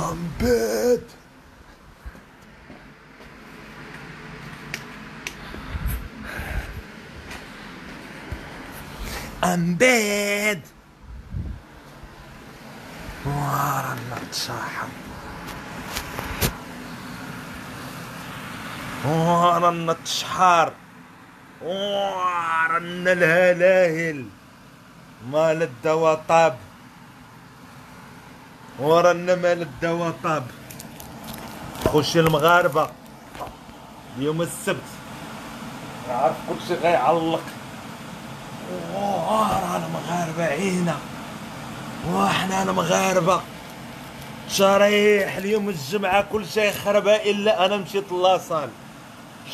I'm bad. I'm bad. ورانا تشاحن ورانا تشحار ورانا الهلاهل مال الدواء ورانا مال الدواء طاب خش المغاربة. يوم السبت. عارف كل شي غيعلق ورانا المغاربة عينا. وإحنا المغاربة. شريح اليوم الجمعة كل شيء خربة إلا أنا مشيت لاصال.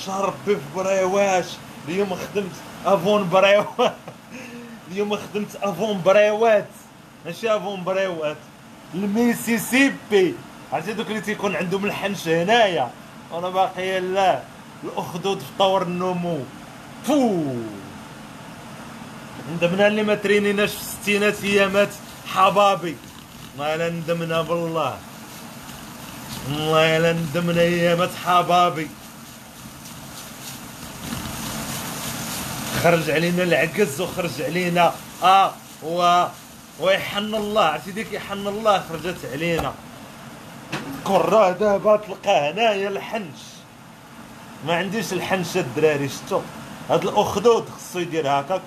شربي في بريواش. اليوم خدمت أفون بريوات اليوم خدمت أفون بريوات ماشي أفون بريوات الميسيسيبي. عرفتي دوك اللي تيكون عندهم الحنش هنايا؟ أنا باقي لا. الأخدود في طور النمو. فو. ندمنا اللي ما ترينيناش في الستينات أيامات حبابي. والله الا ندمنا بالله. والله الا ندمنا أيامات حبابي. خرج علينا العكز وخرج علينا آه و ويحن الله عرفتي ديك يحن الله خرجت علينا. كرة دابا تلقى هنايا الحنش. ما عنديش الحنش الدراري شتو. هاد الأخدود خصو يدير هكاك.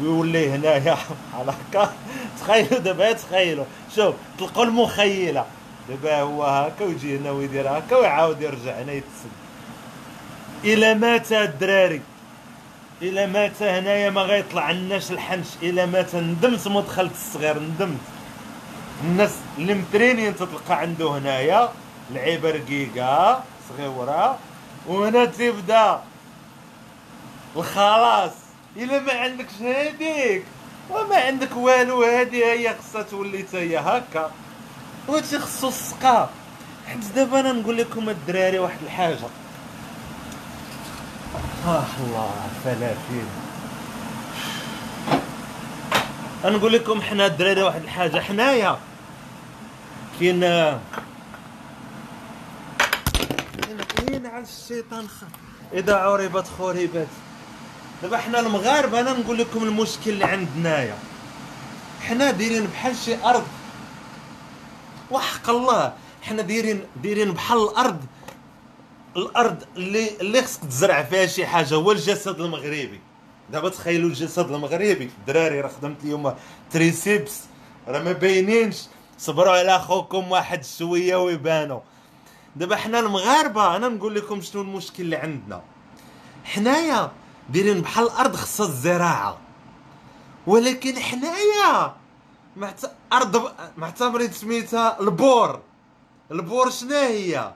ويولي هنايا على هكا. تخيلوا دابا تخيلوا. شوف تلقوا المخيلة. دابا هو هكا ويجي هنا ويدير هكا ويعاود يرجع هنا يتسد. إلى مات الدراري. إلى مات هنايا ما غيطلع عناش الحنش. إلى مات ندمت ما دخلت الصغير ندمت. الناس اللي مترينين تتلقى عنده هنايا لعيبه رقيقه صغيره وهنا تبدأ. الخلاص إلا ما عندكش هاديك وما عندك والو هادي هي خصها تولي تا هي هكا. وهادشي خصو السقا حيت دابا أنا نقول لكم الدراري واحد الحاجة. آه الله فلافل نقول لكم حنا الدراري واحد الحاجة حنايا. كاين كاين على الشيطان خ... إذا عربت خربت دابا حنا المغاربة أنا نقول لكم المشكل اللي عندنايا حنا دايرين بحال شي أرض. وحق الله حنا دايرين دايرين بحال الأرض. الأرض اللي اللي خصك تزرع فيها شي حاجة هو الجسد المغربي. دابا تخيلوا الجسد المغربي. الدراري راه خدمت اليوم تريسيبس. راه ما باينينش. صبروا على اخوكم واحد شوية ويبانوا. دابا حنا المغاربة أنا نقول لكم شنو المشكل اللي عندنا. حنايا دايرين بحال الأرض خصها الزراعة. ولكن حنايا معت... أرض معتبرين سميتها البور. البور شنو هي؟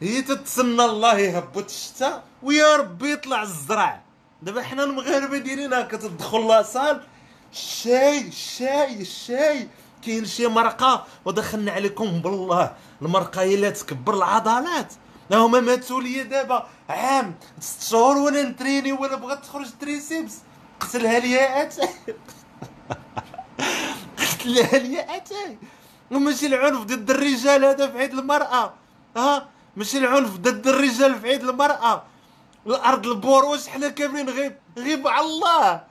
هي تتسنى الله يهبط الشتاء ويا ربي يطلع الزرع. دابا حنا المغاربة دايرين هكا تدخل la salle الشاي الشاي الشاي كاين شي مرقة ودخلنا عليكم بالله. المرقة هي اللي تكبر العضلات. هما ماتوا لي دابا عام. ست شهور وأنا نتريني وأنا بغات تخرج triceps. قتلها لي أتاي. قتلها لي أتاي. وماشي العنف ضد الرجال هذا في عيد المرأة. ها؟ ماشي العنف ضد الرجال في عيد المرأة. الأرض البور واش حنا كاملين غيب غيب على الله.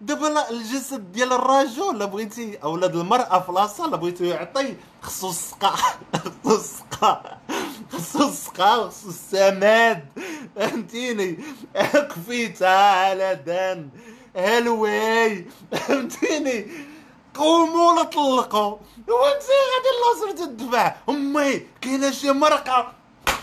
دابا الجسد ديال الرجل لا بغيتي أولاد المرأة في la salle بغيتو يعطي خصو السقا خصو السقا خصو السقا خصو السماد. فهمتيني؟ كفيتها على دان. هلواي فهمتيني؟ قوموا لا طلقوا وانت غادي لاصر تدفع. أمي كاينة شي مرقة؟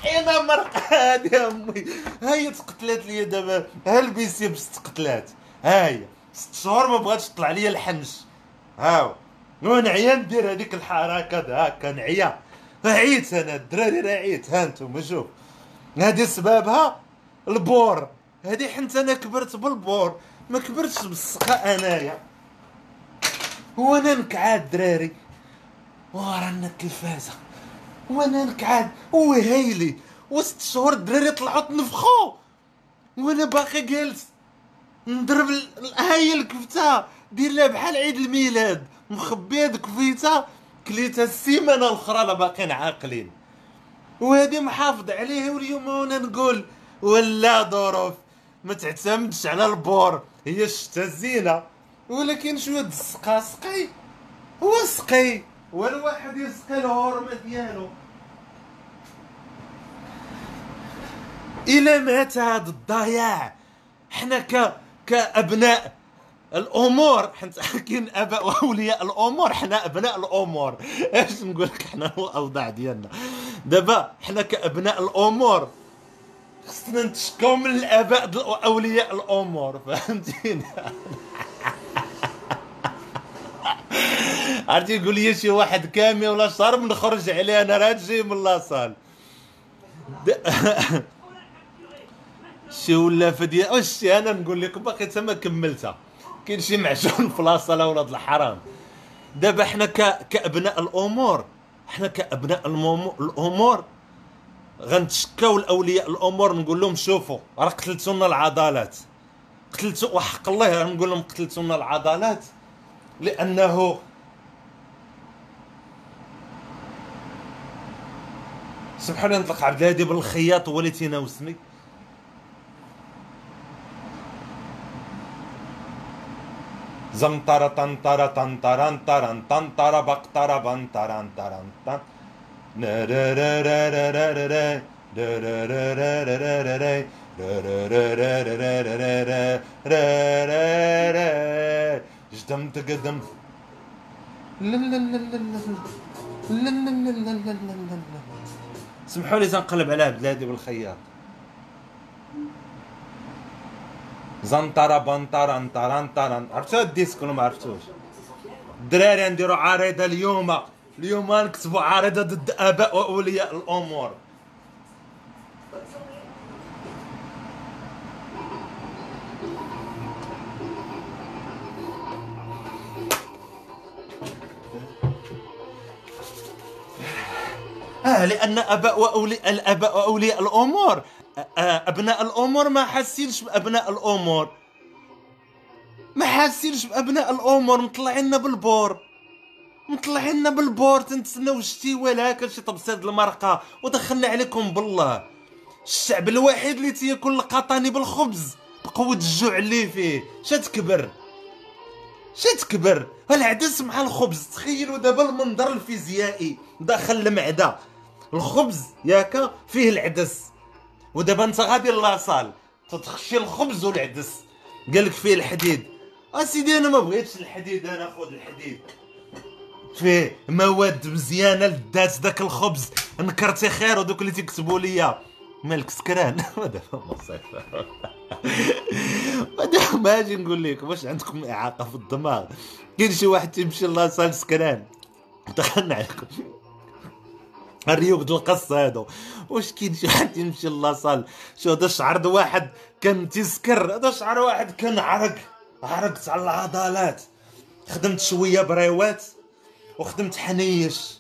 أنا مرقه هادي أمي. هاي تقتلات لي دابا. ها البيسيبس تقتلات هاي. ست شهور ما بغاتش تطلع ليا الحنش. هاو. وأنا عيا ندير هذيك الحركة هكا نعيا. عييت أنا الدراري راه عييت ها أنتم شوف. هادي سبابها البور. هادي حنت أنا كبرت بالبور. ما كبرتش بالسقا أنايا. وأنا نكعاد دراري ورانا التلفازة. وأنا نكعاد وهيلي وست شهور الدراري طلعوا تنفخوا وأنا باقي جالس. نضرب هاي الكفتة. دير لها بحال عيد الميلاد. مخبية ديك كفيته كليتها السيمانة الأخرى لا باقيين عاقلين. وهذه محافظ عليه واليوم وأنا نقول ولا ظروف. ما تعتمدش على البور. هي الشتا زينة. ولكن شو هاد السقا سقي هو سقي. والواحد يسقي الهرمه ديالو. إلى متى هذا الضياع حنا ك كأبناء الأمور. حنت كاين آباء وأولياء الأمور. حنا أبناء الأمور. اش نقول لك؟ حنا الأوضاع ديالنا. دابا حنا كأبناء الأمور. خصنا نتشكاو من الآباء واولياء الأمور. فهمتيني؟ عرفتي يقول لي شي واحد كامي ولا شرب نخرج عليه أنا راه تجي من لاصال شي ولا فدية واش أنا نقول لكم باقي تما كملتها. كاين شي معجون في لاصال ولاد الحرام. دابا حنا ك... كأبناء الأمور حنا كأبناء الأمور. غنتشكاو الأولياء الأمور نقول لهم شوفوا راه قتلتونا العضلات. قتلتو وحق الله نقول لهم قتلتونا العضلات. لأنه سبحان الله نطلق عبد الهادي بن الخياط هو اللي تيناوسني زمطرة طنطرة طنطران طران طنطرة بقطرة بنطران طران طن جدم تقدم لا لا لا لا لا لا لا لا لا لا لا سمحوا لي تنقلب على عبد الهادي بالخياط. زنطرة بنطرة انطرة انطرة. عرفتوا الديسك ولا ما عرفتوش؟ الدراري نديروا عريضة اليوم. اليوم نكتبوا عريضة ضد آباء وأولياء الأمور. آه لأن أباء وأولياء الآباء وأولياء الأمور. آه أبناء الأمور ما حاسينش بأبناء الأمور. ما حاسينش بأبناء الأمور. مطلعيننا بالبور. مطلعيننا بالبور. تنتسناو شتي ولا هكا شي طبسات المرقة. ودخلنا عليكم بالله. الشعب الوحيد اللي تياكل القطاني بالخبز. بقوة الجوع اللي فيه. شتكبر شتكبر العدس مع الخبز. تخيلوا دابا المنظر الفيزيائي. داخل المعدة. الخبز ياك فيه العدس. ودابا انت غادي لاصال تتخشي الخبز والعدس. قالك فيه الحديد. أسيدي أنا ما بغيتش الحديد أنا خذ الحديد. فيه مواد مزيانة للذات داك الخبز. نكرتي خير ودوك اللي تيكتبوا ليا. مالك سكران؟ دابا ودابا ما أجي نقول لكم واش عندكم إعاقة في الدماغ؟ كاين شي واحد تيمشي لاصال سكران. دخلنا عليكم. الريوق ديال القصة هادو. واش كاين شي واحد يمشي la salle شو هذا الشعر واحد كان تيسكر هذا شعر واحد كان عرق عرقت على العضلات. خدمت شوية بريوات وخدمت حنيش.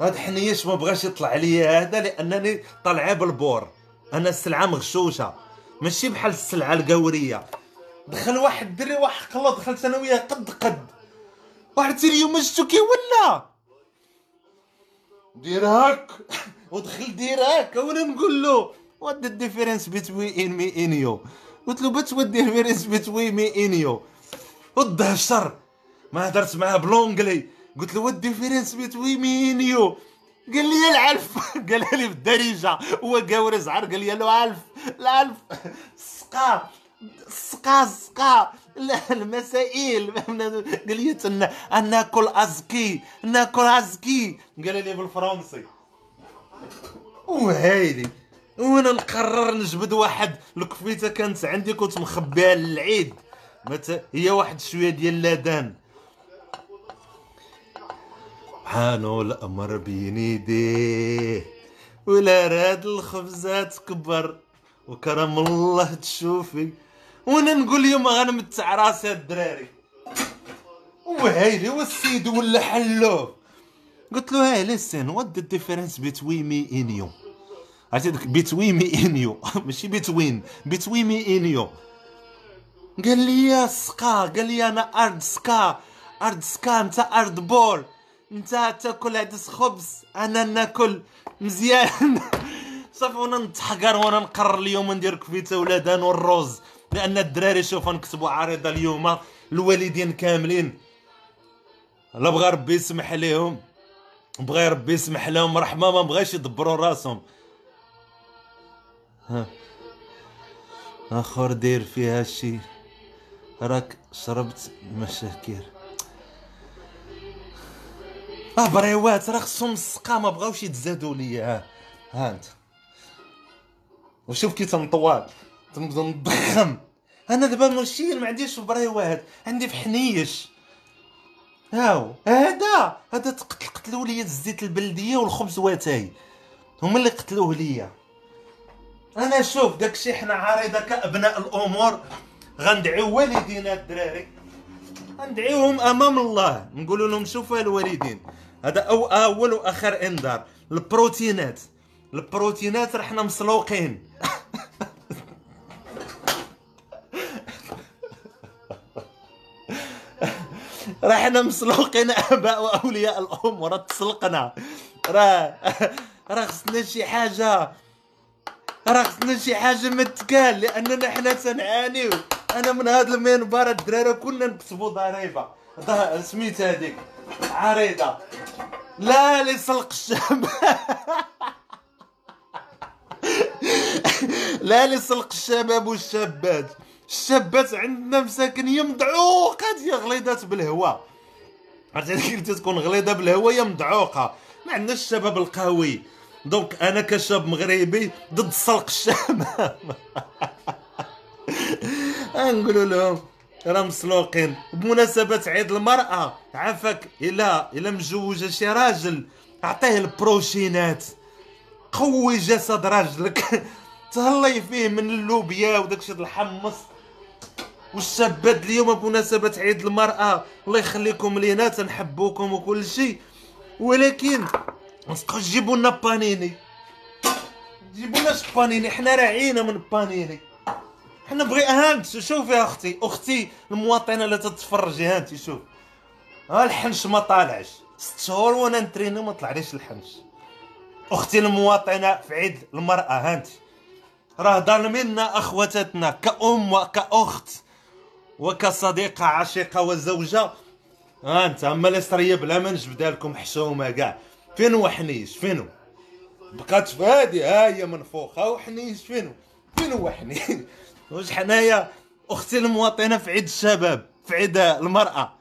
هاد حنيش ما بغاش يطلع ليا هذا لأنني طالعة بالبور. أنا السلعة مغشوشة. ماشي بحال السلعة القورية. دخل واحد دري واحد قلا دخلت أنا وياه قد قد. واحد اليوم شتو كيولى دير هاك ودخل دير هاك وأنا نقول له what the difference بين me and you قلت له but what difference بين me and you الدهشر ما هدرت معاه ب l'anglais. قلت له what difference بين me and you قال لي العلف. قالها لي بالدارجه هو قاور زعر قال لي الف العلف. سقا. سقا سقا. المسائل. قال لي ناكل أزكي ناكل أزكي. قال لي بالفرنسي وهايلي وأنا نقرر نجبد واحد؟ الكفيتة كانت عندي كنت مخبيها للعيد. هي واحد شوية ديال اللادان حانو الامر بين يديه ولا راد الخبزات كبر. وكرم الله تشوفي. وأنا نقول اليوم غنمتع راسي الدراري. وهايلي والسيد ولا حلوة قلت له hey listen what the difference between me and you عرفتي داك between me and you ماشي between between me and you قال لي يا سكا قال لي أنا أرض سكا أرض سكا أنت أرض بور أنت تاكل عدس خبز أنا ناكل مزيان. صافي وأنا نتحقر وأنا نقرر اليوم ندير كفيته ولادان والروز. لأن الدراري شوف نكتبوا عريضه اليوم الوالدين كاملين. لا بغى ربي يسمح لهم بغى ربي يسمح لهم. رحمة ما بغاش يدبروا راسهم. آخر دير فيها شي راك شربت مشاكير آه بريوات راه خصهم السقا ما بغاوش يتزادوا ليا. ها أنت. وشوف كي تنطوال. تنبدا نضخم. أنا دابا ماشي ما عنديش في بريوات عندي في حنيش. هاو هذا هذا تقتل قتلوا لي الزيت البلدية والخبز واتاي. هما اللي قتلوه ليا. أنا شوف داكشي حنا عارضه كابناء الأمور. غندعيو والدينا الدراري. غندعيوهم أمام الله. نقول لهم شوفوا الوالدين. هذا أو أول وأخر إنذار. البروتينات. البروتينات راه حنا مسلوقين. راه حنا مسلوقين أباء وأولياء الأمور تسلقنا راه راه خصنا شي حاجة. راه خصنا شي حاجة ما تقال لأننا حنا تنعانيو أنا من هذا المنبر الدراري كنا نكتبوا ضريبة. سميت هذيك عريضة. لا لسلق الشام لا لسلق الشباب والشابات الشابات عندنا مساكن يا مدعوقات يا غليظات بالهواء عرفتي اللي تكون غليظة بالهواء يا مدعوقه ما عندناش الشباب القوي دونك أنا كشاب مغربي ضد سلق الشباب نقولوا لهم راه مسلوقين. بمناسبة عيد المرأة عافاك إلا إلا مجوجة شي راجل أعطيه البروشينات. قوي جسد راجلك. تهلي فيه من اللوبيا وداكشي الحمص. والشابات اليوم بمناسبة عيد المرأة؟ الله يخليكم لينا تنحبوكم وكل شيء. ولكن مسقوش جيبوا لنا بانيني. جيبوا لنا بانيني. حنا راعينا من بانيني. حنا بغي هانت شوفي أختي. أختي المواطنة اللي تتفرجي هانتي شوف. ها الحنش ما طالعش. ست شهور وأنا نتريني ما طلعليش الحنش. أختي المواطنة في عيد المرأة هانتي راه ظالمينا اخواتنا كأم وكأخت. وكصديقة عشيقة وزوجة ها انت اما الاسرية بلا ما نجبدها لكم حشومة كاع. فين هو حنيش فين هو بقات في هادي ها هي منفوخة وحنيش. فين هو فين هو حنيش واش حنايا؟ أختي المواطنة في عيد الشباب في عيد المرأة.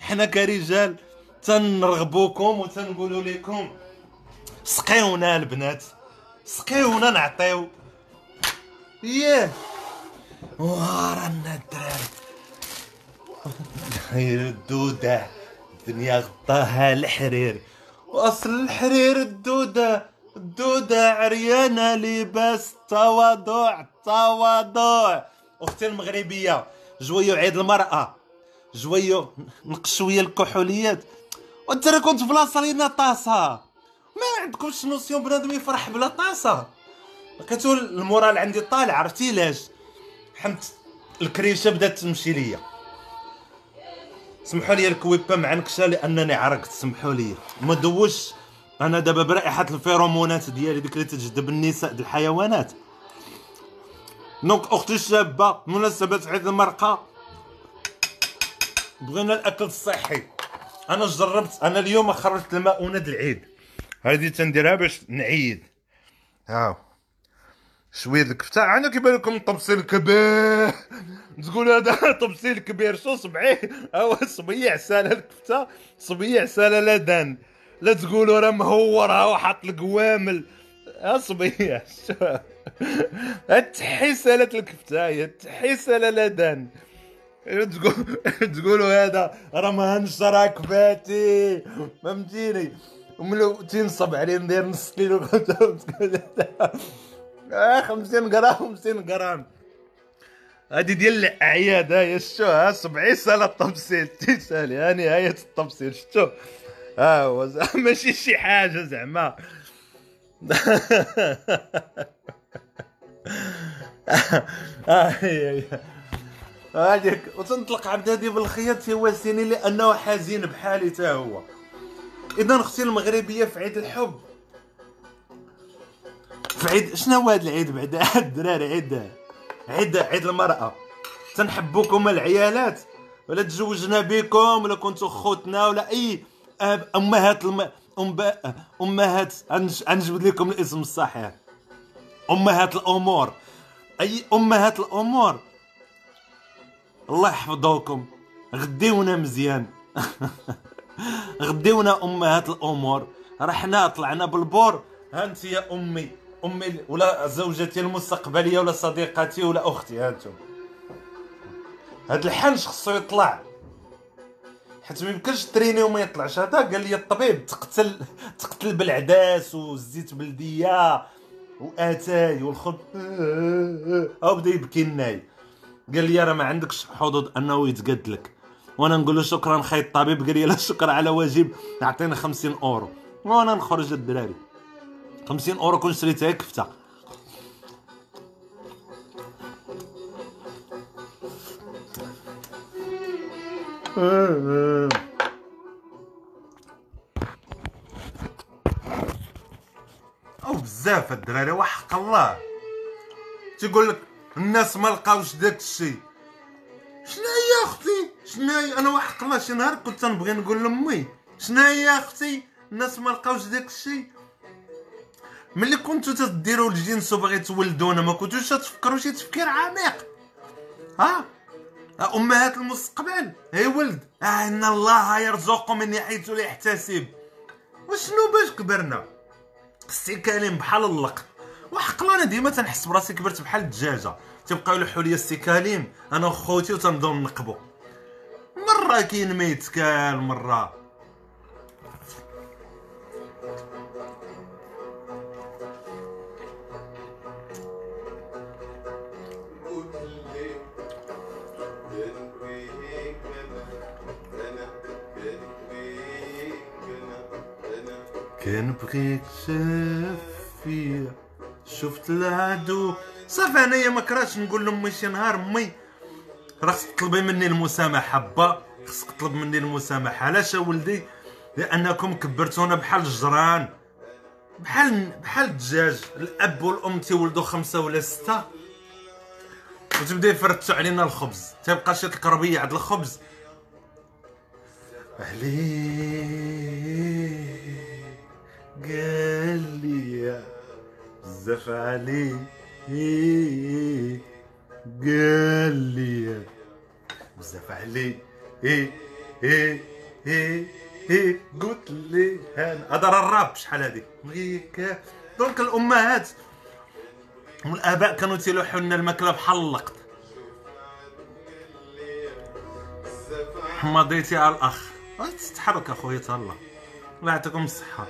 حنا كرجال تنرغبوكم وتنقولوا لكم سقيونا البنات سقيونا نعطيو. ياه. ورانا الدراري هي الدودة الدنيا غطاها الحرير. وأصل الحرير الدودة الدودة عريانة لباس تواضع تواضع. أختي المغربية جويو عيد المرأة. جويو نقشوية الكحوليات. وأنت راه كنت بلاصة لينا طاسة. ما عندكمش نوسيون بنادم يفرح بلا طاسة. كتقول المورال عندي طالع عرفتي لاش حمت الكريشة بدات تمشي ليا. سمحوا لي الكويبه معنكشه لأنني عرقت. سمحوا لي. ما دوش. أنا دابا برائحة الفيرومونات ديالي ديك اللي تجذب النساء الحيوانات. donc أختي الشابة مناسبة عيد المرقة. بغينا الأكل الصحي. أنا جربت أنا اليوم خرجت المؤونه العيد. هذه تنديرها باش نعيد. هاو شوية الكفته أنا كيبان لكم طبسيل كبير. تقول هذا طبسيل كبير. شو صبعي هو صبيع ساله الكفته صبيع ساله لدان لا تقولوا راه مهور ها حاط القوامل. ها صبيع. تحي ساله الكفته هي تحي ساله لدان تقولوا هذا راه ما هنشرك فاتي فهمتيني؟ وملو تنصب عليه ندير نص كيلو. آه 50 غرام 50 غرام هادي ديال الأعياد هاي شتو ها 70 سنة التبصيل تيسالي ها نهاية التبصيل شتو؟ ها هو ماشي شي حاجة زعما. هاديك وتنطلق عبد هادي بالخياط تيواسيني لأنه حزين بحالي تا هو. اذا أختي المغربية في عيد الحب. في عيد شنو هو هذا العيد بعدا الدراري عيد عيد عيد المرأة. تنحبوكم العيالات؟ ولا تزوجنا بكم؟ ولا كنتو خوتنا؟ ولا أي أمهات الم... أمهات غنجبد لكم الاسم الصحيح أمهات الأمور. أي أمهات الأمور. الله يحفظوكم. غديونا مزيان. غديونا أمهات الأمور. رحنا طلعنا بالبور. ها انت يا أمي. أمي ولا زوجتي المستقبلية ولا صديقتي ولا أختي هانتم هاد الحنش خصو يطلع. حيت ما يمكنش تريني وما يطلعش. هذا قال لي الطبيب تقتل تقتل بالعداس والزيت بلدية وآتاي والخب. أو بدا يبكي الناي. قال لي راه ما عندكش حظوظ أنه يتقد لك وأنا نقول له شكرا خي الطبيب. قال لي لا شكرا على واجب أعطيني 50 أورو. وأنا نخرج الدراري 50 أورو كون شريتها كفته أو بزاف الدراري وحق الله. تيقول لك الناس ما لقاوش داك الشيء. شنو هي أختي؟ شنو هي أنا وحق الله شي نهار كنت نبغي نقول لأمي. شنو هي أختي؟ الناس ما لقاوش داك الشيء. ملي كنتو تديروا الجنس وباغي تولدونا ما كنتوش تفكروا شي تفكير عميق. ها؟ أمهات المستقبل. هي ولد. آه إن الله يرزق من حيث لا يحتسب. وشنو باش كبرنا؟ السكالين بحال اللق وحق الله أنا ديما تنحس براسي كبرت بحال الدجاجة. تيبقاو يلوحوا لي السكالين أنا وخوتي وتنبداو نقبو. مرة كاين ما يتكال مرة. كنبغيك شافية شفت العدو. صافي أنايا ما نقول لأمي شي نهار. أمي راه خصك تطلبي مني المسامحة. با خصك تطلب مني المسامحة. علاش ولدي؟ لأنكم كبرتونا بحال الجران بحال بحال الدجاج. الأب والأم تيولدوا خمسة ولا ستة. وتبدأ يفرتوا علينا الخبز. تيبقى شي القربيه عند الخبز. عليه. قال لي بزاف عليه قال لي بزاف عليه إيه إيه إيه إيه قلت لي هذا راه الراب شحال هادي؟ بغيك دونك الأمهات والآباء كانوا تيلوحوا لنا الماكلة بحال اللقط. حمضيتي على الأخ. تتحرك أخويا تهلا. الله يعطيكم الصحة.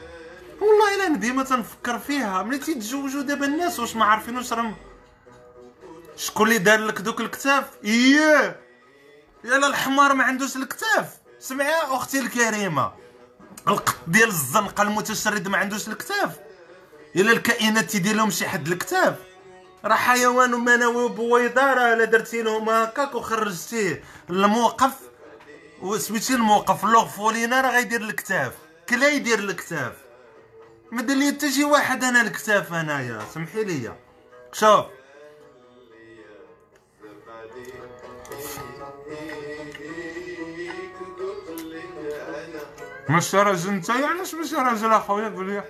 والله إلا ديما تنفكر فيها. ملي تيتزوجوا دابا الناس واش ما عارفين واش راهم شكون اللي دار لك دوك الكتاف؟ اييه يلا الحمار ما عندوش الكتاف. سمعي أختي الكريمة. القط ديال الزنقة المتشرد ما عندوش الكتاف. إلا الكائنات تيدير لهم شي حد الكتاف. راه حيوان منوي بويضه راه الا درتي لهم هكاك وخرجتيه الموقف وسميتي الموقف لوغفولينا راه غيدير الكتاف. كلا يدير الكتاف. ما دير لي حتى شي واحد أنا الكتاف أنايا سمحي لي. شوف. مش راجل أنت؟ علاش مش راجل اخويا قول لي.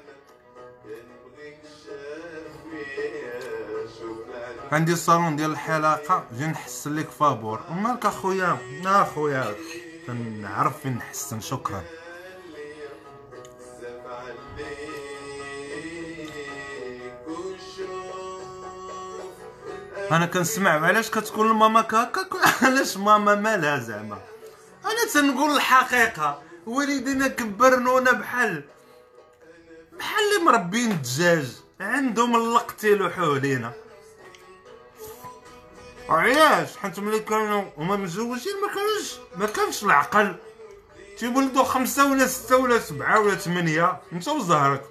عندي الصالون ديال الحلاقة جي نحسن لك فابور. مالك أخويا؟ أخويا نعرف فين نحسن شكرا. أنا كنسمع علاش كتقول لماما هكاك علاش ماما مالها زعما؟ أنا تنقول الحقيقة. والدينا كبرنونا بحال بحال اللي مربين الدجاج عندهم اللق تيلوحوه لينا علاش حيت ملي كانوا هما مزوجين ما كانش ما كانش العقل. تيولدوا خمسة ولا ستة ولا سبعة ولا ثمانية. انت وزهرك.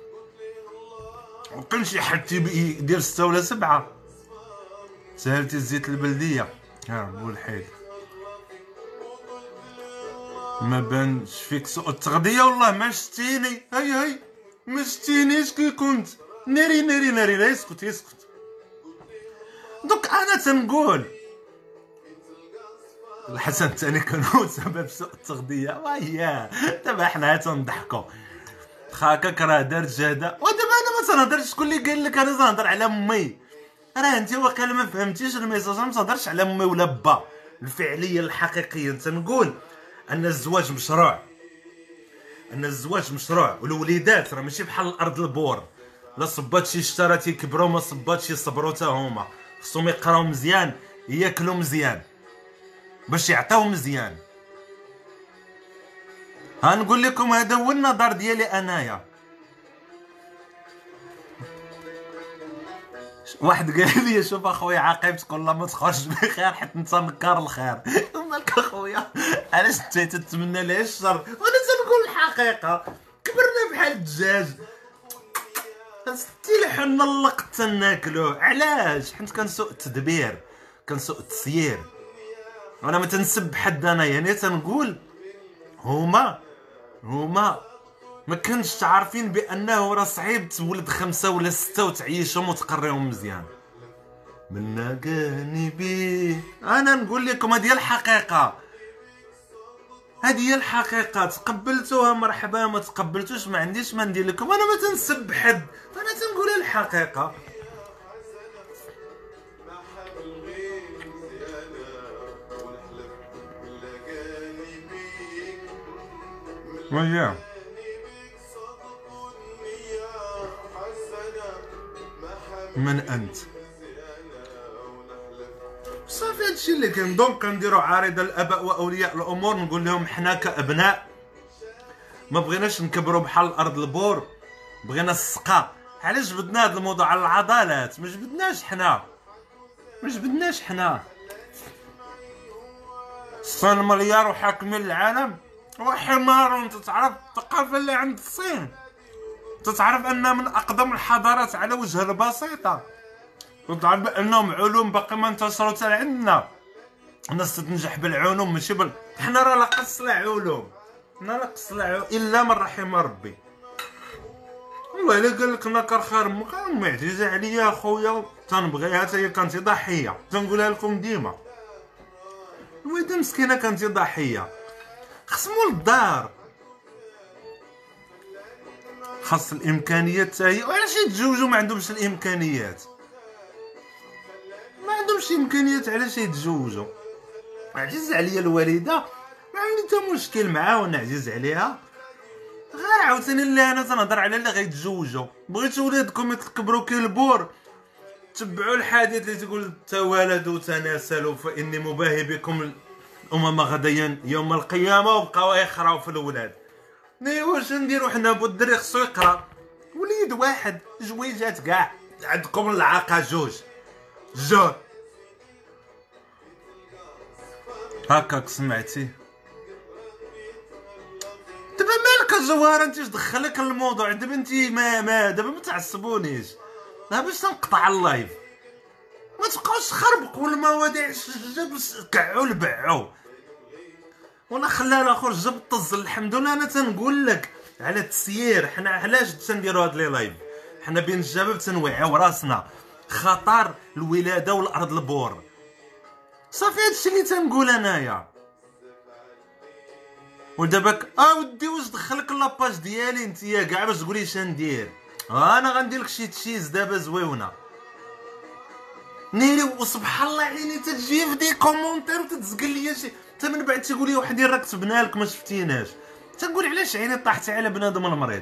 وكان شي حد تيدير ستة ولا سبعة. سهلتي الزيت البلدية. ها هو الحيد ما بانش فيك سوء التغذية والله ما شتيني. هاي هاي. ما شتينيش كي كنت؟ ناري ناري ناري. لا يسكت يسكت. donc أنا تنقول. الحسن تاني كان هو سبب سوء التغذية. وياه دابا حنا تنضحكو خاكك راه دار جهدة ودابا أنا ما تنهضرش شكون اللي قال لك أنا تنهضر على أمي. راه انت واقيلا ما فهمتيش ال message ما تهضرش على امي ولا با. الفعلية الحقيقية تنقول أن الزواج مشروع. أن الزواج مشروع. والوليدات راه ماشي بحال الأرض البور. لا صبات شي شترا تيكبروا ما صبات شي صبروا حتى هما. خصهم يقراو مزيان ياكلوا مزيان. باش يعطيو مزيان. ها نقول لكم هذا هو النظر ديالي أنايا. واحد قال لي شوف اخويا عاقبتك والله ما تخرج بخير حيت أنت نكار الخير. مالك اخويا علاش انت تتمنى ليه الشر؟ وأنا تنقول الحقيقة. كبرنا بحال الدجاج. ستي لحنا اللقط تناكلوه علاش؟ حيت كان سوء التدبير كان سوء التسيير. أنا ما تنسب حد أنا يعني تنقول هما هما ما كنتش عارفين بأنه راه صعيب تولد خمسة ولا ستة وتعيشهم وتقريهم مزيان. من جانبي أنا نقول لكم هذه الحقيقة. هذه هي الحقيقة. تقبلتوها مرحبا ما تقبلتوش ما عنديش ما ندير لكم. أنا ما تنسب حد أنا تنقول الحقيقة. وياه. من أنت؟ صافي هادشي اللي كاين donc كنديرو عارضه الأباء وأولياء الأمور نقول لهم حنا كأبناء ما بغيناش نكبروا بحال الأرض البور بغينا السقا. علاش جبدنا هذا الموضوع على العضلات؟ ما جبدناش حنا. ما جبدناش حنا. 6 مليار وحاكمين العالم؟ وحمار وانت تعرف الثقافة اللي عند الصين تتعرف أن من أقدم الحضارات على وجه البسيطة. وتعرف انهم علوم باقي ما انتشروا حتى عندنا. الناس تنجح بالعلوم ماشي بال حنا راه لا قص لا علوم. حنا لا قص لا علوم إلا من رحم ربي. والله إلا قال لك نكر خير معجزة عليا اخويا تنبغيها حتى هي كانت ضحيه تنقولها لكم ديما. الوالده مسكينة كانت ضحيه خصموا الدار خاص الإمكانيات حتى هي. وعلاش يتزوجوا ما عندهمش الإمكانيات؟ ما عندهمش إمكانيات علاش يتزوجوا؟ عزيز عليا الوالدة. ما عندي حتى مشكل معاها وأنا عزيز عليها. غير عاوتاني اللي أنا تنهضر على اللي غيتزوجوا. بغيتو ولادكم يتكبروا كالبور تبعوا الحديث اللي تقول توالدوا تناسلوا فإني مباهي بكم الأمم غدا يوم القيامة وبقاو يخراو في الولاد ني واش نديرو حنا بو الدري خصو يقرا؟ وليد واحد جويجات كاع عندكم العاقة جوج. جوج. هكاك سمعتي. دابا مالك زوار انت دخلك الموضوع دابا انت ما ما دابا ما تعصبونيش. دابا باش تنقطع اللايف. ما تبقاوش تخربقوا المواضيع جاب كعوا لبعوا ولا خلى الآخر جاب طز. الحمد لله أنا تنقول لك على التسيير. حنا علاش تنديروا هاد les lives حنا بين الشباب تنوعيو راسنا خطر الولادة والأرض البور. صافي هادشي اللي تنقول أنايا. ودابا آه ودي واش دخلك la page ديالي نتيا كاع باش تقولي اش ندير. أنا غندير لك شي تشيز دابا زويونة. نيري وسبحان الله عيني تجي في des commentaires وتتزقل ليا شي حتى من بعد تيقول لي وحدين راك كتبنا لك ما شفتيناش. تنقول علاش عيني طاحتي على بنادم المريض؟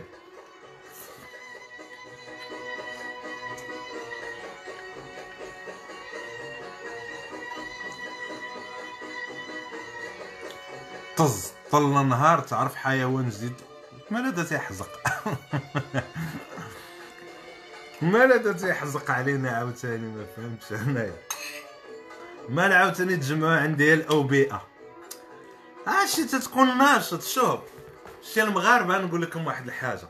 طز طل نهار تعرف حيوان جديد؟ مالا تيحزق مالا تيحزق علينا عاوتاني ما فهمتش أنايا. مال عاوتاني تجمعوا عندي الأوبئة. هادشي تتكون ناشط شوف شي المغاربة نقول لكم واحد الحاجة.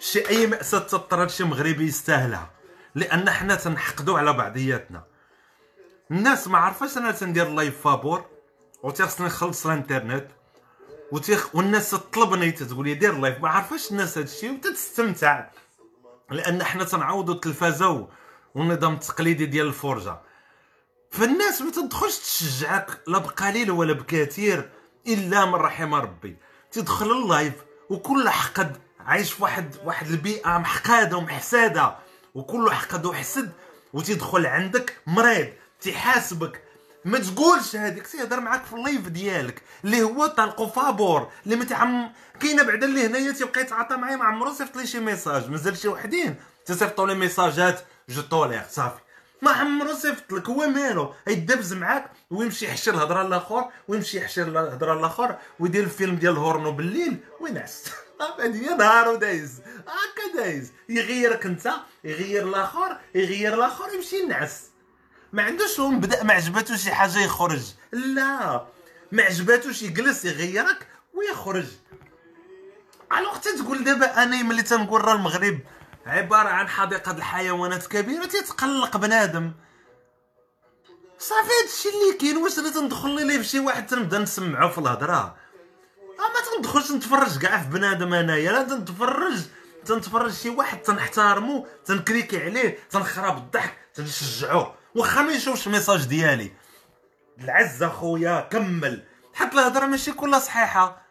شي أي مأساة تطرد شي مغربي يستاهلها لأن حنا تنحقدوا على بعضياتنا. الناس ما عرفاش أنا تندير لايف فابور و تيخصني نخلص الإنترنت وتيخ والناس تطلبني تقول لي دير لايف ما عارفاش الناس هذا الشيء وتتستمتع. لأن حنا تنعوضوا التلفازة والنظام التقليدي ديال الفرجة. فالناس ما تدخلش تشجعك لا بقليل ولا بكثير إلا من رحم ربي. تدخل ال live وكل حقد عايش في واحد واحد البيئة محقادة ومحسادة وكل حقد وحسد وتدخل عندك مريض تيحاسبك ما تقولش هذيك تيهضر معاك في ال live ديالك اللي هو طلقو فابور اللي ما تعم كاينة بعدا اللي هنايا تيبقى يتعاطى معايا ما عمرو صيفط لي شي message. مازال شي وحدين تيصيفطوا لي ميساجات je tolère صافي. ما عمرو صيفط لك هو مالو يدبز معاك ويمشي يحشر الهضرة الآخر ويمشي يحشر الهضرة الآخر ويدير الفيلم ديال الهورنو بالليل وينعس هذه نهار ودايز هكا دايز. يغيرك أنت يغير الآخر يغير الآخر يمشي ينعس. ما عندوش هو بدا ما عجباتو شي حاجة يخرج. لا ما عجباتوش يجلس يغيرك ويخرج. الوغ تقول دابا أنا ملي تنقول راه المغرب عبارة عن حديقة الحيوانات كبيرة تيتقلق بنادم. صافي هادشي اللي كاين واش أنا تندخل لي بشي واحد تنبدا نسمعو في الهضرة؟ ما تندخلش نتفرج كاع في بنادم انايا لا تنتفرج تنتفرج شي واحد تنحترمو تنكريكي عليه تنخرب الضحك تنشجعوه واخا ما يشوفش ال message ديالي. العز أخويا كمل. حتى الهضرة ماشي كلها صحيحة.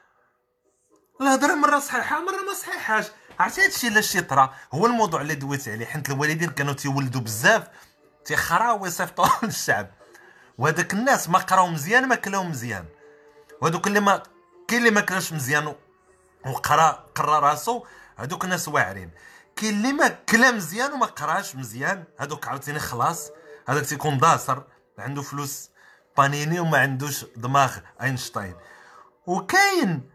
الهضرة مرة صحيحة مرة ما صحيحاش. عرفتي هادشي علاش تيطرا هو الموضوع اللي دويت عليه حيت الوالدين كانوا تيولدوا بزاف تيخراو ويصيفطوا للشعب وهذاك الناس ما قراو مزيان ما كلاو مزيان. وهذوك اللي ما كاين اللي ما كلاش مزيان وقرا قرا راسو هذوك الناس واعرين. كاين اللي ما كلا مزيان وما قراش مزيان هذوك عاوتاني خلاص هذاك تيكون داسر عنده فلوس بانيني وما عندوش دماغ أينشتاين. وكاين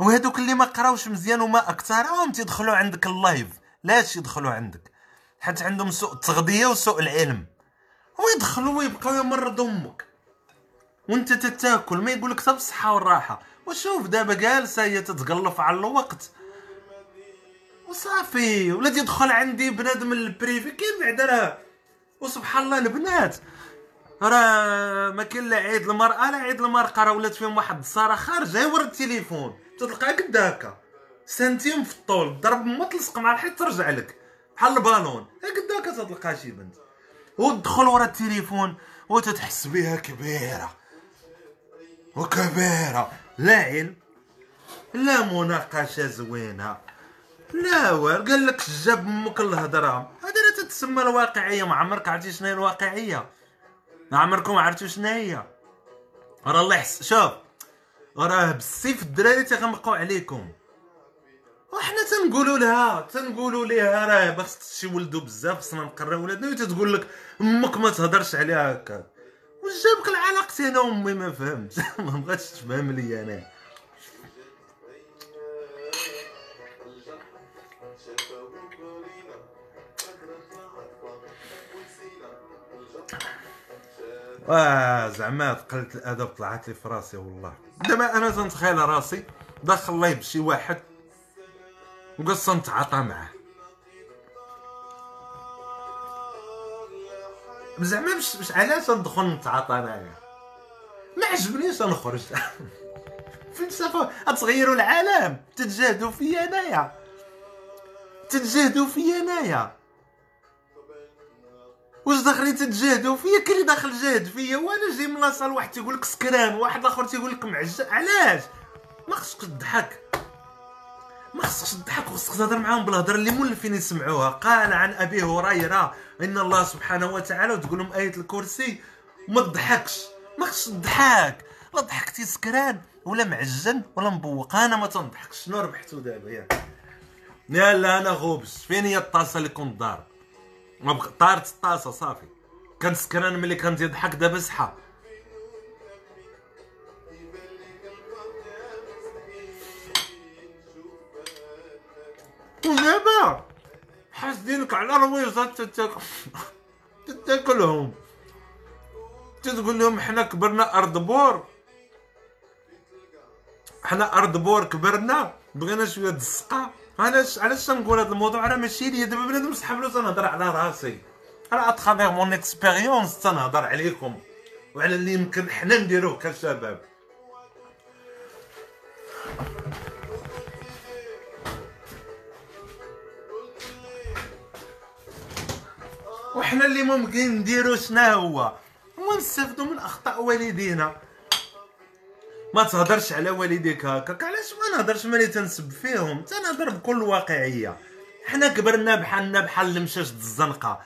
وهذوك اللي ما قراوش مزيان وما اكثرهم تيدخلوا عندك ال live. لاش يدخلوا عندك؟ حيت عندهم سوء التغذية وسوء العلم. ويدخلوا ويبقاو يمرضوا أمك. وأنت تتاكل ما يقول لك بالصحة والراحة. وشوف دابا جالسة هي تتقلف على الوقت. وصافي ولا تدخل عندي بنادم البريفي كاين بعدا راه وسبحان الله البنات. راه ما كاين لا عيد المرأة لا عيد المرأة راه ولات فيهم واحد الصاره خارجة يورد التليفون. تلقى قد هكا سنتيم في الطول ضرب ما تلصق مع الحيط ترجع لك. بحال البالون. قد هكا تلقى شي بنت. وتدخل ورا التليفون وتتحس بها كبيرة. وكبيرة. لا علم لا مناقشة زوينة. لا وار قال لك جاب أمك الهضره هذه لا تتسمى الواقعية ما عمرك عرفتي شنو هي الواقعية. ما عمركم عرفتوا شنو هي. راه الله يحس شوف. راه بالسيف الدراري تيغمقوا عليكم. وحنا تنقولوا لها تنقولوا ليها راه باش تولدوا بزاف خصنا نقريو ولادنا وتتقول لك أمك ما تهضرش عليها هكا. واش جابك العلاقتي أنا وأمي ما فهمت ما بغاتش تفهم لي أنا. واه زعما قلت الأدب طلعت لي في راسي والله. دابا أنا تنتخيل راسي داخل لايف بشي واحد وقص نتعاطى معاه. زعما مش مش علاش ندخل نتعاطى معاه؟ ما عجبنيش نخرج فلسفه تغيروا العالم تتجاهدوا فيا أنايا. تتجاهدوا فيا أنايا. واش داخلين تتجاهدوا؟ فيا اللي داخل جاهد فيا وأنا جاي من لاصال واحد تيقول لك سكران واحد آخر تيقول لك معجل علاش؟ ما خصكش تضحك. ما خصكش تضحك وخصك تهضر معاهم بالهضرة اللي مولفين يسمعوها. قال عن أبي هريرة إن الله سبحانه وتعالى وتقول لهم آية الكرسي وما تضحكش. ما خصكش تضحك. لا ضحكتي سكران ولا معجن ولا مبوق أنا ما تنضحكش. شنو ربحتو دابا؟ ياك يا. لا أنا غوبش. فين هي الطاسة اللي كنت ضارب؟ طارت الطاسه صافي. كان سكران ملي كان تيضحك دابا صحى ودابا حاسدينك على رويزات تتاكل تتاكلهم. تقول لهم حنا كبرنا أرض بور. حنا أرض بور كبرنا بغينا شوية السقا أنا علاش تنقول هذا الموضوع راه ماشي ليا. دابا بنادم سحب له تنهضر على راسي. راه à travers mon expérience تنهضر عليكم. وعلى اللي يمكن حنا نديروه كشباب وحنا اللي ممكن نديرو شنو هو؟ هو نستافدو من أخطاء والدينا. ما تهضرش على والديك هكاك. علاش ما نهضرش؟ ملي تنسب فيهم. تنهضر بكل واقعية. حنا كبرنا بحالنا بحال المشاش الزنقة.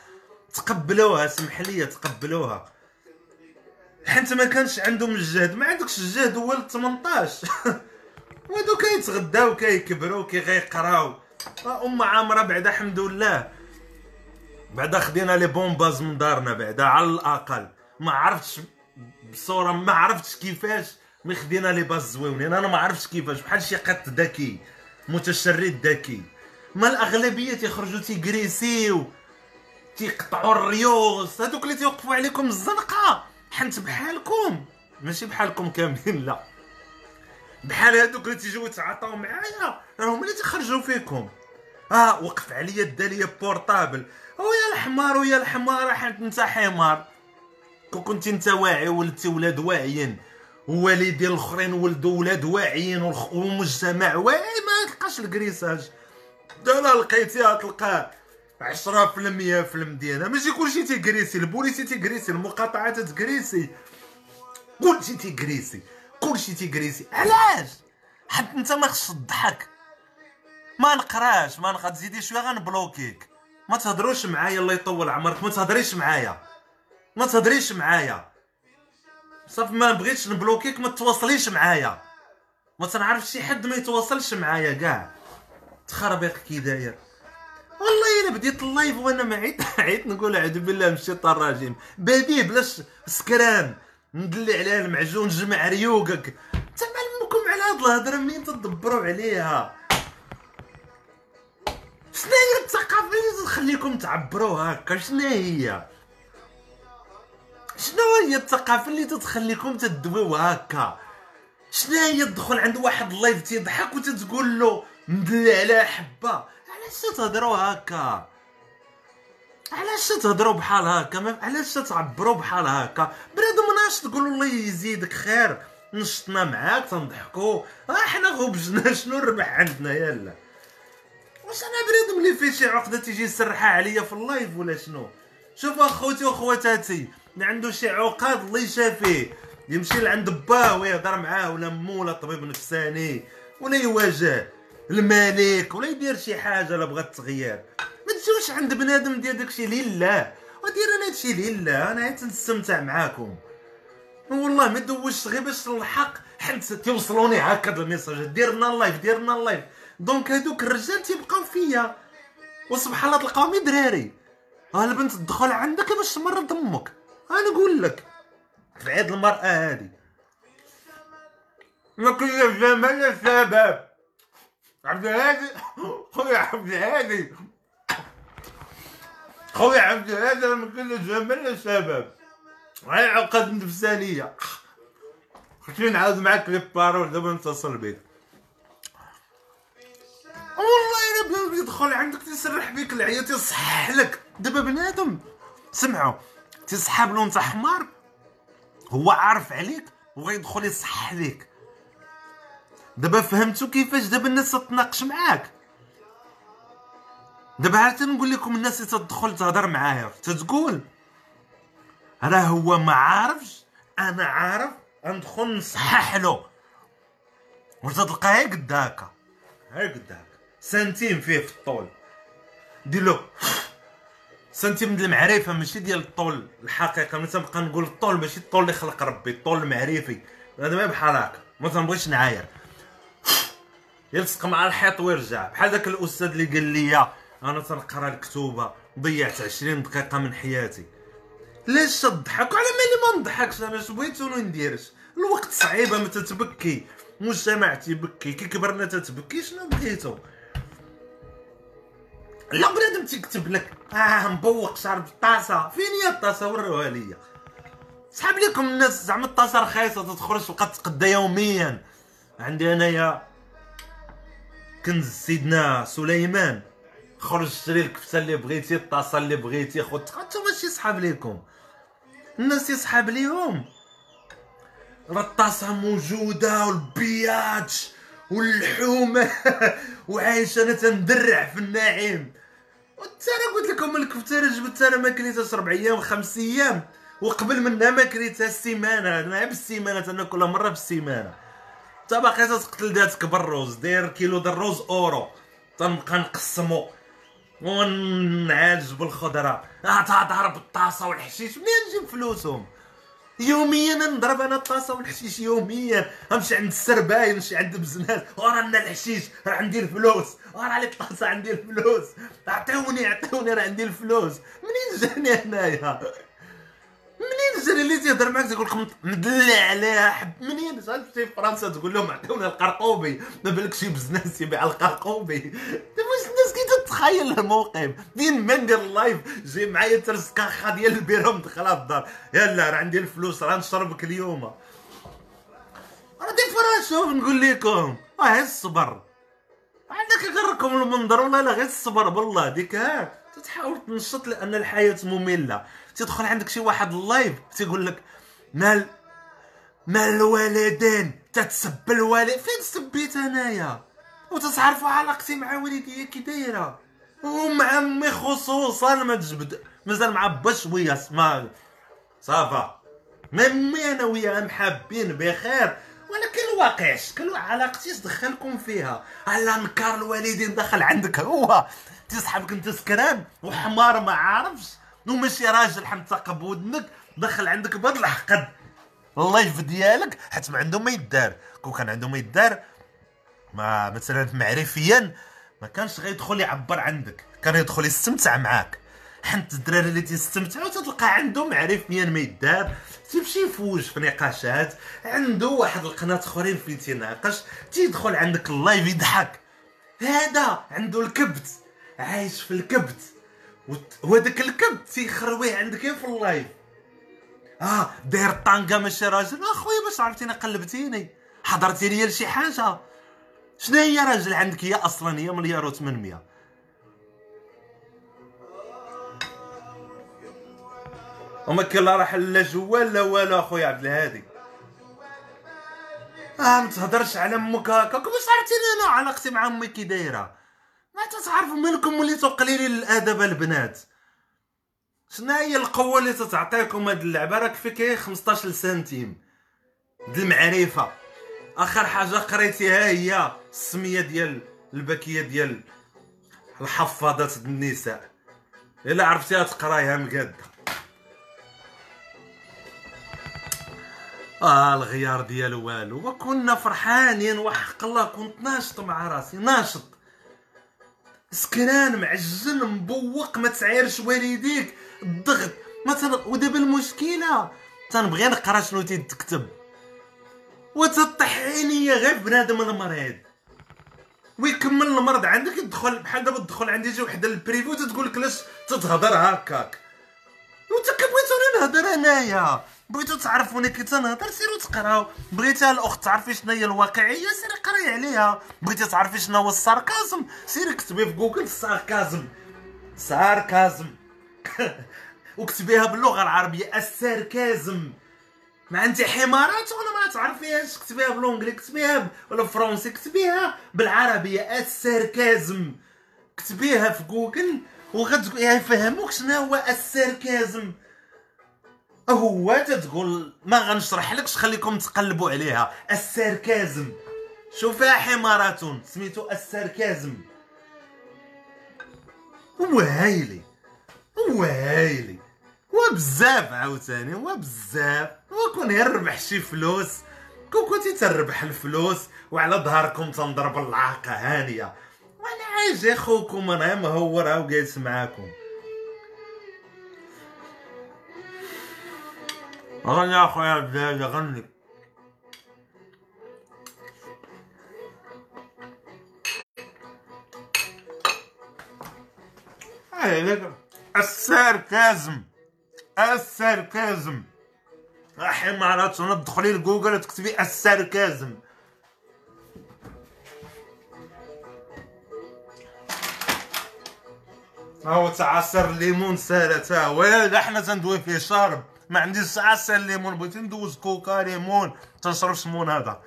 تقبلوها سمح لي تقبلوها. حيت ما كانش عندهم الجهد. ما عندكش الجهد هو ل 18 وهادو كيتغداو كيكبروا كيغيقراو. أم عامرة بعدا الحمد لله. بعدا خدينا les bonnes bases من دارنا بعدا على الأقل. ما عرفتش بصورة ما عرفتش كيفاش. mais خدينا les bases زوينين. أنا ما عرفتش كيفاش. بحال شي قط ذكي متشرد ذكي. ما الأغلبية تيخرجوا تيكريسيو تيقطعوا الريوس. هذوك اللي تيوقفوا عليكم الزنقة. حنت بحالكم. ماشي بحالكم كاملين لا. بحال هذوك اللي تيجيو يتعاطاو معايا راهم اللي تيخرجوا فيكم. آه وقف عليا دا ليا portable. ويا الحمار ويا الحمار حيت انت حمار. كون كنتي انت واعي ولدتي ولاد واعيين. والدين الاخرين ولدوا ولاد واعيين والمجتمع. واعي ما تلقاش الكريساج. لا لقيتيها تلقاه 10% في المدينة. ماشي كلشي تيكريسي البوليسي تيكريسي المقاطعات تكريسي. كلشي تيكريسي كلشي تيكريسي. علاش؟ حتى انت ما خصش تضحك. ما نقراش ما نقدر تزيدي شوية غنبلوكيك. ما تهضروش معايا الله يطول عمرك. ما تهضريش معايا. ما تهضريش معايا. صافي ما بغيتش نبلوكيك ما تواصليش معايا. ما تنعرف شي حد ما يتواصلش معايا كاع. تخربيق كي داير والله إلا بديت ال live وأنا ما عيت عيت نقول اعوذ بالله من الشيطان الرجيم باديه بلاش سكران. ندلي عليها المعجون جمع ريوقك. تعلمكم على هاد الهضرة منين تدبروا عليها؟ شنو هي الثقافة اللي تخليكم تعبروا هكا؟ شنو هي؟ شنو هي الثقافة اللي تتخليكم تدويو هكا؟ شنو هي تدخل عند واحد اللايف تيضحك وتتقول له مدلي على حبة علاش تهضروا هكا؟ علاش تهضروا بحال هكا؟ علاش تعبروا بحال هكا؟ بنادم ناش تقولوا الله يزيدك خير نشطنا معاك تنضحكوا ها حنا غبجنا شنو الربح عندنا؟ يلا. واش أنا بنادم اللي فيه شي عقدة تيجي يسرحها عليا في اللايف ولا شنو؟ شوف أخوتي وأخواتاتي. اللي عنده شي عقاد الله يشافيه. يمشي لعند باه ويهضر معاه ولا مو ولا طبيب نفساني ولا يواجه الملك ولا يدير شي حاجة لا بغات تغيير ما تجوش عند بنادم دير داكشي لله ودير أنا هادشي لله أنا عاد نستمتع معاكم. والله ما دوزش غير باش الحق حيت تيوصلوني هكا ال message. دير لنا ال live دير لنا ال live. donc هادوك الرجال تيبقاو فيا. وسبحان الله تلقاهم دراري ها البنت تدخل عندك باش تمرض أمك. أنا نقول لك في عيد هادي ما كل جمال الشباب عبد الهادي خويا عبد الهادي خويا عبد الهادي ما كل جمال الشباب هاي عقد نفسانية. خليني نعاود معاك لي بارول دابا نتصل بك والله الا بلا يدخل عندك تيسرح بيك العيا تيصحح لك. دابا بنادم سمعوا. تيسحاب له نتا حمار هو عارف عليك وغيدخل يصحح ليك دابا فهمتوا كيفاش دابا الناس تتناقش معاك. دابا عاد نقول لكم الناس اللي تدخل تهضر معايا تتقول راه هو ما عارفش أنا عارف ندخل نصحح له. وتلقاه قد هكا قد هكا سنتيم فيه في الطول. دير له سنتيم ديال المعرفة ماشي ديال الطول الحقيقة ملي تنبقى نقول الطول ماشي الطول اللي خلق ربي الطول المعرفي. هذا ما بحال هكا. ما تنبغيش نعاير. يلصق مع الحيط ويرجع. بحال داك الأستاذ اللي قال لي أنا تنقرأ الكتوبة ضيعت 20 دقيقة من حياتي. ليش تضحك؟ على مالي ما نضحكش أنا اش بغيت ولا نديرش؟ الوقت صعيبه ما تتبكي. المجتمع تيبكي كي كبرنا تتبكي شنو بغيتو؟ لا بنادم تيكتب لك. آه مبوق شعر بالطاسة. فين هي الطاسة؟ وروها ليا سحاب لكم الناس زعما الطاسة رخيصة تدخل تبقى تقدا يوميا. عندي أنايا كنز سيدنا سليمان. خرج شري الكفته اللي بغيتي الطاسة اللي بغيتي خذ حتى ماشي صحاب ليكم الناس يصحاب ليهم. راه الطاسة موجودة والبياتش واللحوم. وعايش أنا تندرع في النعيم. حتى أنا قلت لكم الكفتاره جبت أنا ما كليتهاش ربع أيام خمس أيام. وقبل منها ما كليتها السيمانة. أنا بالسيمانة أنا كل مرة بالسيمانة. انت باقي تقتل ذاتك بالروز داير كيلو د الروز أورو. تنبقى نقسمو. ونعالج بالخضرة. آه تضرب الطاسة والحشيش منين نجيب فلوسهم؟ يوميا نضرب أنا الطاسة والحشيش يوميا. نمشي عند السرباي نمشي عند بزناس. ورا لنا الحشيش راه عندي الفلوس. ورا لي الطاسة عندي الفلوس. عطيوني عطيوني راه عندي الفلوس. منين جاني هنايا؟ منين جاني اللي تيهضر معاك تقول لك مدلع عليها حب منين؟ شحال في فرنسا تقول لهم عطيونا القرقوبي. ما بالك شي بزناس يبيع القرقوبي. واش الناس كي تتخيل الموقف؟ فين ما ندير ال live جاي معايا ترس كاخا ديال البيرة مدخله الدار. يلا راه عندي الفلوس راه نشربك اليوم. راه دي فرا شوف نقول لكم آه الصبر. عندك يغركم المنظر والله لا غير الصبر بالله ديك ها. تتحاول تنشط لأن الحياة مملة. تدخل عندك شي واحد اللايف تيقول لك مال مال الوالدين تتسب الوالد فين سبيت انايا؟ وتتعرفوا علاقتي مع والدي كي دايرة. ومع امي خصوصا ما تجبد مازال مع با شوية ما صافا. مي أنا وياها محابين بخير. ولكن الواقعش كل علاقتي دخلكم فيها. على نكار الوالدين دخل عندك هو. تسحبك انت سكران وحمار ما عارفش. وماشي راجل حمتقب ودنك دخل عندك بهذا الحقد اللايف ديالك حيت ما عنده ما يدار. كون كان عنده ما يدار ما مثلا معرفيا ما كانش غيدخل يعبر عندك كان يدخل يستمتع معاك. حنت الدراري اللي تيستمتعوا تلقى عنده معرفيا ما يدار. تيمشي يفوج في نقاشات عنده واحد القناة أخرين فين تيناقش تيدخل عندك ال live يضحك. هذا عنده الكبت عايش في الكبت. وهذاك الكبت تيخرويه عندك في ال live. آه داير tanga ماشي راجل. اخويا باش عرفتيني قلبتيني. حضرتي لي لشي حاجة. شنو هي راجل عندك؟ هي أصلا هي مليار و800 وما كاين لا راح لا جوال لا والو اخويا عبد الهادي. آه ما تهضرش على أمك هكاك. باش عرفتيني أنا علاقتي مع أمي كي دايرة. ما تتعرفوا مالكم وليتو قليلين الأدب البنات. شنو هي القوة اللي تتعطيكم هاد اللعبة؟ راك فيك 15 سنتيم د المعرفة. آخر حاجة قريتيها هي السمية ديال البكية ديال الحفاضات النساء. إلا عرفتيها تقرايها مقاده آه الغيار ديال والو. وكنا فرحانين وحق الله كنت ناشط مع راسي. ناشط. سكران معجن مبوق ما تعايرش والديك. الضغط. مثلا ودابا المشكلة تنبغي نقرا شنو تيتكتب. وتطيح عينيا غير بنادم المريض. ويكمل المرض عندك يدخل بحال دابا تدخل عندي شي وحدة ال privé تقول لك علاش تتهضر هكاك. وانت كبغيتوني نهضر أنايا. بغيتو تعرفوني كي تنهضر سيرو تقراو. بغيتي الأخت تعرفي شنو هي الواقعية سيري قراي عليها. بغيتي تعرفي شنو هو ال sarcasme سيري كتبي في جوجل ال sarcasme ساركازم. وكتبيها باللغة العربية الساركازم. ما انت حمارات ولا ما تعرفيهاش. كتبيها بالونجلي كتبيها ولا بالفرنسي كتبيها بالعربية الساركازم. كتبيها في جوجل وغتقول يفهموك شنو هو الساركازم. هو تتقول ما غنشرح لكش خليكم تقلبوا عليها. الساركازم. شوفها حمارات سميتو الساركازم. هو هايلي هو هايلي وبزاف عاوتاني وبزاف. وكون يربح شي فلوس كون كنتي تربح الفلوس وعلى ظهركم تنضرب العاقة هانية. وأنا عايش اخوكم أنا مهور هاو جالس معاكم. غني يا أخويا الدجاج غني الساركازم الساركازم حمارات تدخلي لجوجل تكتبي الساركازم هو تعصر الليمون سالة تا هو إحنا تندوي فيه شارب. ما عنديش عصير الليمون بغيت ندوز كوكا ليمون. تنشرب سمون هذا.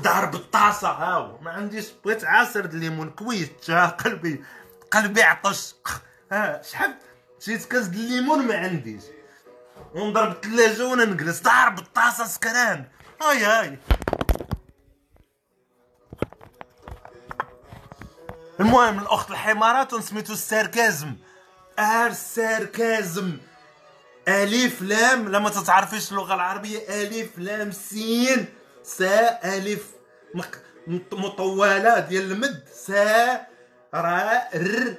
ضرب الطاسه هاو. ما عنديش بغيت عصير الليمون كويت جا قلبي. قلبي عطش. ها شحال؟ شريت كاس د الليمون ما عنديش ونضرب الثلاجة وأنا نجلس. دار بالطاسة سكران. هاي هاي. المهم الأخت الحمارات ونسميتو الساركازم. آه الساركازم. ألف لام. لما تتعرفيش اللغة العربية. ألف لام سين. سا ألف. مطولة ديال المد. سا را ر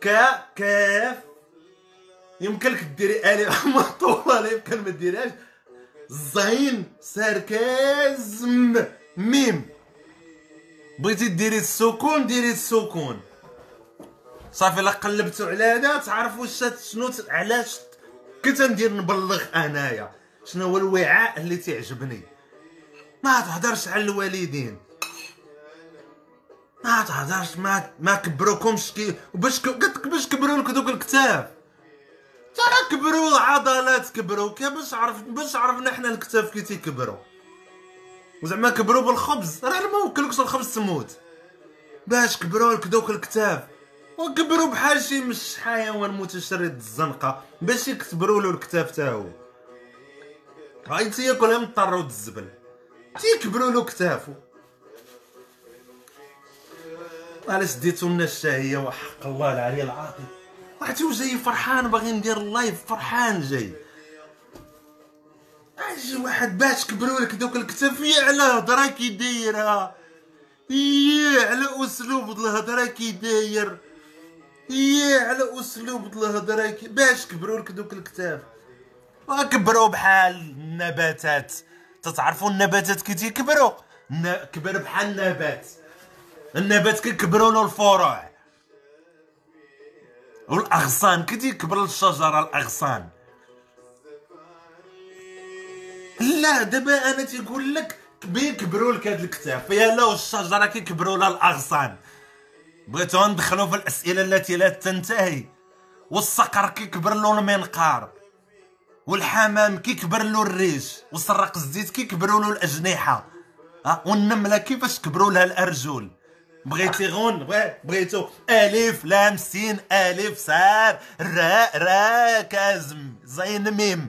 كا كاف. يمكن لك ديري ألف. مطولة يمكن ما ديرهاش. زين. ساركازم. ميم. بغيتي ديري السكون ديري السكون. صافي لا قلبتو على هذا. تعرفوا شنو علاش كنت ندير نبلغ انايا. شنو هو الوعاء اللي تعجبني؟ ما تهضرش على الوالدين. ما تهضرش ما ما كبروكمش كي باش قلت باش كبروا لك دوك الكتاف ترى كبروا العضلات كبروا كي باش عرف باش عرفنا حنا الكتاف كي تيكبروا. وزعما كبروا بالخبز. راه ما وكلكش الخبز تموت. باش كبروا لك دوك الكتاف وكبروا بحال شي مش حيوان متشرد الزنقة باش يكتبروا له الكتاف تاعو هاي تياكلها مضطر ود الزبل. تيكبروا له كتافو. علاش ديتو لنا الشهية وحق الله العلي العظيم؟ عرفتي جاي فرحان باغي ندير اللايف فرحان جاي. أجي واحد باش كبروا لك دوك الكتاف يا على هضرة كي دايرها يا على أسلوب الهضرة كي داير. يا على أسلوب الهضره باش كبروا لك دوك الكتاف كبروا بحال النباتات. تتعرفوا النباتات كي تيكبروا كبر بحال النبات. النبات كيكبروا له الفروع. والأغصان كي تيكبر الشجره الأغصان. لا دابا أنا تيقول لك بين كبروا لك هاد الكتاف يا لا والشجرة كيكبروا لها الأغصان. بغيتو ندخلو في الأسئلة التي لا تنتهي والصقر كيكبر له المنقار والحمام كيكبر له الريش وسراق الزيت كيكبروا له الأجنحة. ها والنملة كيفاش كبروا لها الأرجل؟ بغيتي غون؟ بغيتو ألف لام سين ألف سار راء راء كازم زين ميم.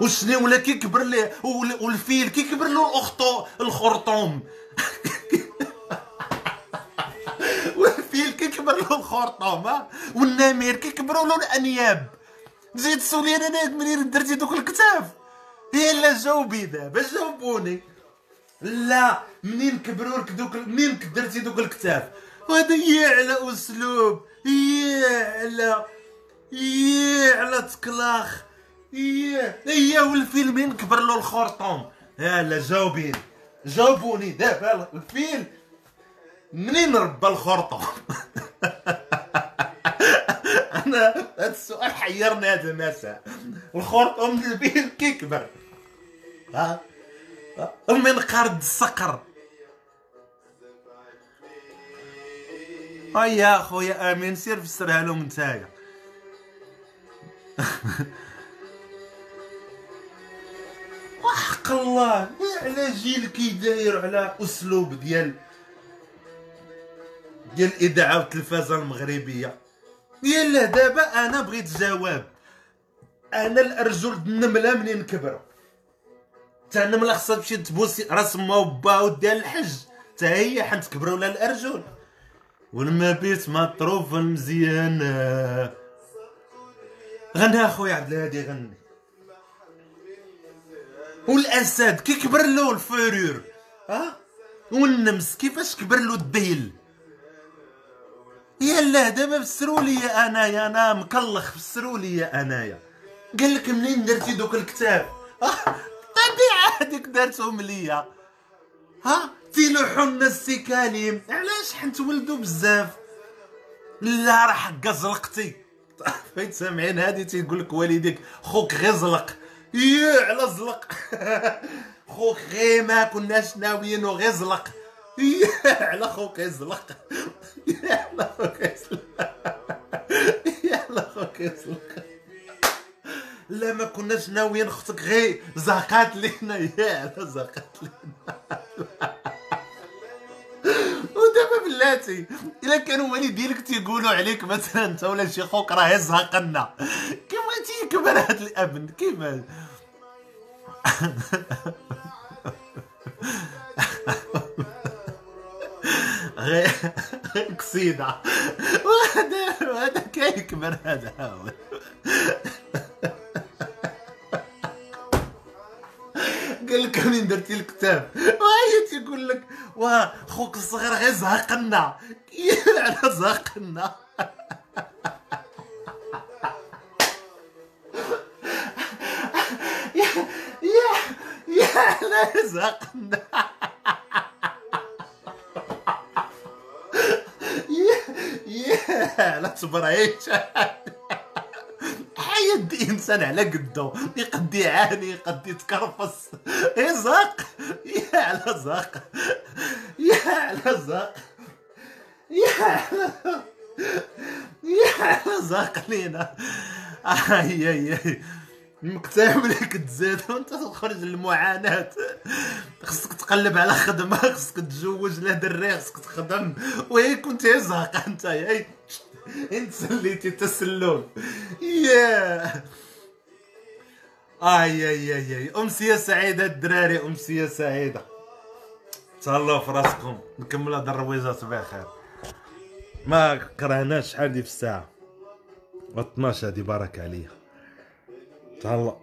وشنو ولا كيكبر ليه والفيل كيكبر له الأخطو الخرطوم والفيل كيكبر له الخرطوم والنمير كيكبروا له الأنياب. تزيد تسولي أنا منين درتي دوك الكتاف هي لا جاوبي دابا جاوبوني. لا منين كبروا لك دوك منين درتي دوك الكتاف وهذا يا على أسلوب يا على يا على تكلاخ يا يا والفيلمين كبر له الخرطوم يلا جاوبين جاوبوني دابا الفيل منين ربى الخرطوم أنا هذا السؤال حيرني هذا المساء. الخرطوم الفيل كيكبر. ها؟ من قرد الصقر هيا يا خويا آمين. سير فسرها لهم نتايا وحق الله على جيل كي داير على أسلوب ديال ديال الإذاعة والتلفازة المغربية. يلا دابا أنا بغيت جواب. أنا الأرجل النملة منين كبروا تا النملة خصها تمشي تبوسي رأس ما وبا وديها الحج تا هي حنت كبروا لها الأرجل؟ والمبيت مطروف مزيان غني أخويا عبد الهادي غني. والأسد كي كبر له الفرور ها؟ والنمس كيفاش كبر له الذيل يلا دابا فسروا لي أنايا أنا مكلخ فسروا لي أنايا. قال لك منين درتي دوك الكتاب؟ طبيعة هذيك دارتهم ليا. ها تيلوحوا السكاليم علاش حنت ولدوا بزاف؟ لا راه حقا زلقتي فايت سامعين هادي تيقول لك والديك خوك غير زلق. يا على زلق. خوك غير ما كناش ناويينو غير زلق. على خوك يزلق. على خوك يزلق. على خوك يزلق. لا ما كناش ناويين أختك غير زقات لينا. يا على زقات لينا. ودابا بلاتي إلا كانوا والدينك تيقولوا عليك مثلا أنت ولا شي خوك راه زهقنا كيف تيكبر هاد الأبن كيف غير قصيدة. وهذا وهذا كيكبر هذا هاول قال لك منين درتي الكتاب؟ وهي تيقول لك؟ واه خوك الصغير غير زهقنا. على زهقنا؟ يا يا يا على زهقنا. لا تبرعيش. حيد إنسان على قدو. يقد يعاني يقد يتكرفس يزق يا على زق. يا على زق. يا على يا على زق لينا. آي آي آي. المكتئب لك تزاد وأنت تخرج للمعاناة. خصك تقلب على خدمة خصك تتزوج له دري خصك تخدم. وهي كنت يزهق أنت؟ يا انت سليتي تسلم يا آي آي آي آي. امسيه سعيدة الدراري امسيه سعيدة. تهلاو في راسكم نكمل هاد الرويزات بخير ما كرهناش شحال دي في الساعة. و 12 هادي بارك عليا. تهلا